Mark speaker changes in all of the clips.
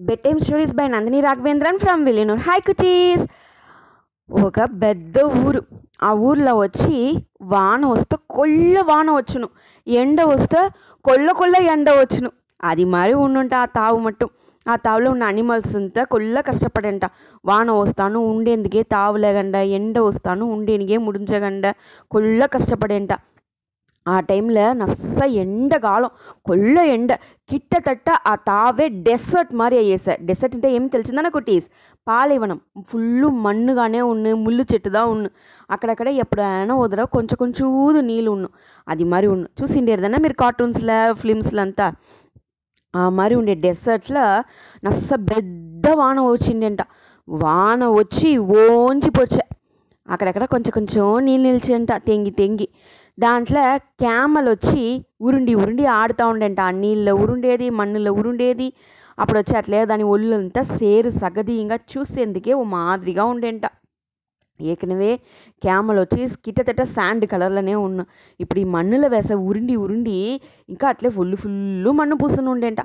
Speaker 1: Bedtime stories by Nandini Raghavendran from Vilinur hi కుచీస్ ఒక పెద్ద ఊరు. ఆ ఊర్లో వచ్చి వాన వస్తే కొల్ల వాన వచ్చును. ఎండ వస్తే కొల్ల కొల్ల ఎండ వచ్చును. అది మరి ఉండుంట ఆ తావు మట్టు. ఆ తావులో ఉన్న అనిమల్స్ అంతా కొల్ల కష్టపడంట. వాన వస్తాను ఉండేందుకే తావులేగండ ఎండ వస్తాను ఉండేనికే ముడించగండ కొల్ల కష్టపడేంట. ఆ టైంలో నస్స ఎండ కాలం కొల్ల ఎండ కిట్టతట్ట ఆ తావే డెసర్ట్ மாதிரி అయ్యేసా డెసర్ట్ అంటే ఏమి తెలిసిందన్న కుటీస్ పాలైవనం ఫుల్ మన్నుగానే ఉన్ను ముళ్ళు చెట్టుదా ఉన్ను అక్కడక్కడ ఎప్పుడైనా వదర కొంచెం కొంచెం నీళ్ళు ఉన్ను అది మరి ఉన్ను చూసిండేదన్నా మీరు కార్టూన్స్లో ఫిలిమ్స్లో అంతా ఆ మరి ఉండే డెసర్ట్లో నస్స పెద్ద వాన వచ్చిందంట వాన వచ్చి ఓంచిపోచ్చా అక్కడక్కడ కొంచెం కొంచెం నీళ్ళు నిలిచేంట తెంగి తెంగి దాంట్లో క్యామల్ వచ్చి ఉరుండి ఉరుండి ఆడుతూ ఉండేంట. ఆ నీళ్ళలో ఉరుండేది మన్నులో ఉరుండేది. అప్పుడు వచ్చి అట్లే దాని ఒళ్ళంతా సేరు సగదీయంగా చూసేందుకే ఓ మాదిరిగా ఉండేంట. ఏకనవే క్యామలు వచ్చి కిట్టతట శాండ్ కలర్లోనే ఉన్న. ఇప్పుడు ఈ మన్నులో వేస ఉరుండి ఉరుండి ఇంకా అట్లే ఫుల్ ఫుల్ మన్ను పూసుని ఉండేంట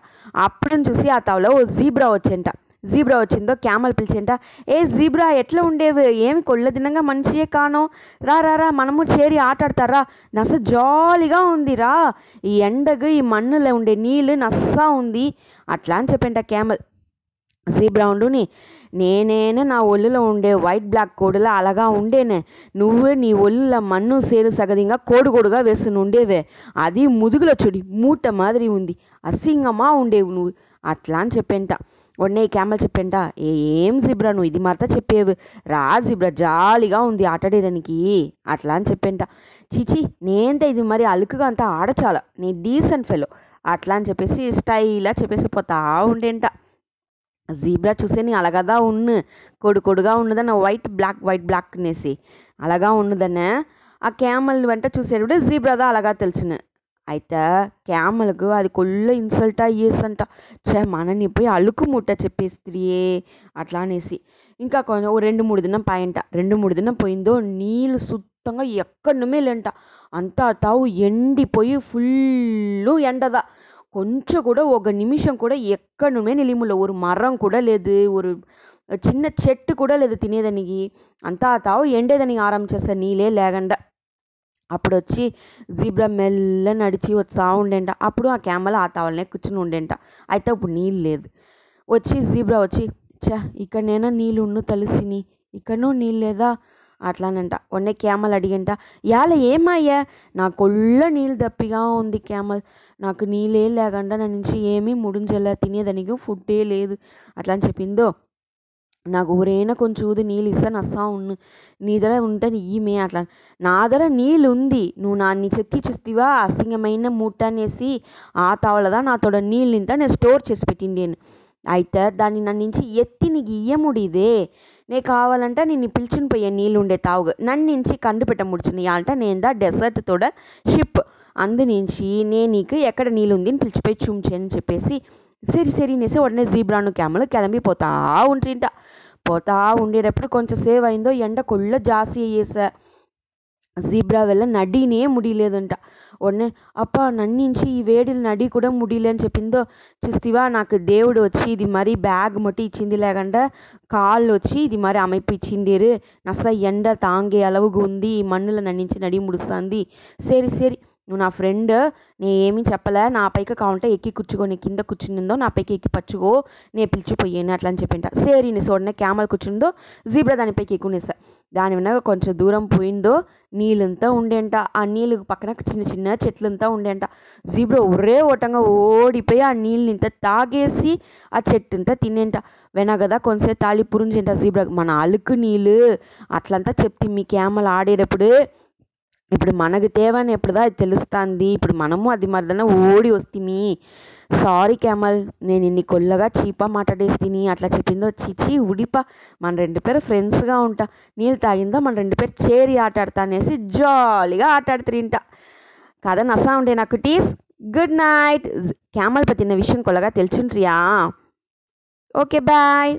Speaker 1: అప్పుడు చూసి ఆ తవలో ఓ జీబ్రా వచ్చేంట. జీబ్రా వచ్చిందో క్యామల్ పిలిచేంట ఏ జీబ్రా ఎట్లా ఉండేవి? ఏమి కొళ్ళదినంగా మనిషియే కానో. రా రా రా మనము చేరి ఆటాడతారా నస జాలీగా ఉంది రా. ఈ ఎండకు ఈ మన్నులో ఉండే నీళ్ళు నస్సా ఉంది. అట్లా అని చెప్పంట క్యామల్. జీబ్రా ఉండుని నేనేనే నా ఒళ్ళులో ఉండే వైట్ బ్లాక్ కోడులా అలాగా ఉండేనే. నువ్వే నీ ఒళ్ళుల మన్ను సేరు సగదింగా కోడుగోడుగా వేసుని ఉండేవే. అది ముదుగులో చుడి మూట మాదిరి ఉంది. అసింగమా ఉండేవు నువ్వు. అట్లా అని చెప్పేంట ఉడనే క్యామల్ చెప్పేంట? ఏం జిబ్రా నువ్వు ఇది మాత్రం చెప్పేవు. రా జిబ్రా జాలీగా ఉంది ఆటాడేదానికి అట్లా అని చెప్పేంట. చీచి నేంత ఇది మరి అలుకుగా అంతా ఆడచాల. నీ డీసెంట్ ఫెలో అట్లా అని చెప్పేసి స్టైల్గా చెప్పేసి పోతా ఉండేంట. జీబ్రా చూసే నీ అలాగదా ఉన్ను. కొడు కొడుగా ఉన్నదన్న వైట్ బ్లాక్ వైట్ బ్లాక్ అనేసి అలాగా ఉన్నదన్న ఆ క్యామల్ వెంట చూసేటప్పుడు జీబ్రాదా అలాగా తెలిసిన. అయితే క్యామల్కు అది కొల్ల ఇన్సల్ట్ అయ్యేసంట చే మనని పోయి అలుకు ముట్ట చెప్పేస్త్రియే అట్లా అనేసి ఇంకా కొంచెం ఓ రెండు మూడు దినం పాయంట రెండు మూడు దినం పోయిందో నీళ్ళు సుత్తంగా ఎక్కడనుమే లేంట అంతా తావు ఎండిపోయి ఫుల్ ఎండదా కొంచెం కూడా ఒక నిమిషం కూడా ఎక్కడనుమే నిలిముల ஒரு மரம் கூட లేదు ஒரு చిన్న చెట్టు కూడా లేదు తినేదానికి అంతా తావు ఎండేదానికి ఆరంభించేస్తా నీళ్ళే లేకుండా అప్పుడు వచ్చి జీబ్రా మెల్ల నడిచి వస్తూ ఉండేంట. అప్పుడు ఆ క్యామెల్ ఆ తావలనే కూర్చుని ఉండేంట. అయితే అప్పుడు నీళ్ళు లేదు. వచ్చి జీబ్రా వచ్చి చా ఇక్కడనైనా నీళ్ళు ఉన్ను తెలిసిని? ఇక్కడనూ నీళ్ళు లేదా? అట్లానంట. ఉడనే క్యామల్ అడిగంట. యాల ఏమయ్యా? నా కొల్ల నీళ్ళు దప్పిగా ఉంది క్యామల్ నాకు నీళ్ళే లేకుండా నా నుంచి ఏమీ ముడించలే తినేదానికి ఫుడ్డే లేదు. అట్లా అని చెప్పిందో నాకు ஒரே కొంచెం చూది నీళ్ళు ఇస్తే నా ఉన్ను ఉండు. నీ దగ్గర ఉంటే ఈమె అట్లా. నా దగ్గర నీళ్ళు ఉంది నువ్వు నాన్ని చెత్తి అసహ్యమైన మూట అనేసి ఆ తావళదా నాతోడ ఇంత నేను స్టోర్ చేసి పెట్టిండేను. అయితే దాన్ని నన్ను నుంచి ఎత్తి నీకు ఇయ్యముడిదే నే కావాలంటే నేను పిలిచిని పోయే నీళ్ళుండే తావుగా. నన్నించి కండుపెట్ట ముడిచిన అంటే నేను దా డెసర్ట్ తోడ షిప్. అందు నుంచి నేను నీకు ఎక్కడ నీళ్ళు ఉంది పిలిచిపోయి చూంచని చెప్పేసి సరి సరి నేసి ఉడనే జీబ్రాను క్యామలు కిలంబిపోతా పోతా పోతా ఉండేటప్పుడు కొంచెం సేవ్ అయిందో ఎండ కొల్ల జాస్తి అయ్యేసా జీబ్రా వల్ల నడినే ముడిలేదంట ఉడనే అప్ప నన్నించి ఈ వేడిలు నడి కూడా ముడిలే అని చెప్పిందో చూస్తీవా నాకు దేవుడు వచ్చి ఇది మరి బ్యాగ్ మట్టి ఇచ్చింది లేకుండా కాళ్ళు వచ్చి ఇది మరి அமைப்பு ఇచ్చిండేరు నస ఎండ తాంగే అలవుగా ఉంది ఈ మన్నులో నన్నించి నడి ముడుస్తుంది సరి సరి నువ్వు నా ఫ్రెండ్ నే ఏమీ చెప్పలే నా పైకి కావంటే ఎక్కి కూర్చుకో నీ కింద కూర్చునిందో నా పైకి ఎక్కి పచ్చుకో నేను పిలిచిపోయాను అట్లా అని చెప్పింట. సేరి నీ చూడనే క్యామల్ కూర్చుందో జీబ్రా దానిపైకి ఎక్కునేసా. దాని వెనక కొంచెం దూరం పోయిందో నీళ్ళంతా ఉండేంట ఆ నీళ్ళు పక్కన చిన్న చిన్న చెట్లంతా ఉండేంట జీబ్రా ఒరే ఓటంగా ఓడిపోయి ఆ నీళ్ళనింత తాగేసి ఆ చెట్టంతా తినేంట వెనగదా కొంచెం తాళి పురుంజేంట జీబ్రా మన అలుకు నీళ్ళు అట్లంతా చెప్తే మీ క్యామలు ఆడేటప్పుడు ఇప్పుడు మనకు తేవని ఎప్పుడుదా అది తెలుస్తుంది. ఇప్పుడు మనము అది మరిదన ఓడి వస్తేమి. సారీ క్యామల్ నేను ఇన్ని కొల్లగా చీపా మాట్లాడేస్తిని. అట్లా చెప్పిందో చిచి ఉడిపా. మన రెండు పేరు ఫ్రెండ్స్గా ఉంటా. నీళ్ళు తాగిందో? మన రెండు పేరు చేరి ఆటాడతా అనేసి జాలీగా ఆటాడుతుంట కథ నసా ఉండే నాకు టీస్. గుడ్ నైట్ క్యామల్ పற்றிన విషయం కొల్లగా తెలుసుంట్రియా ఓకే బాయ్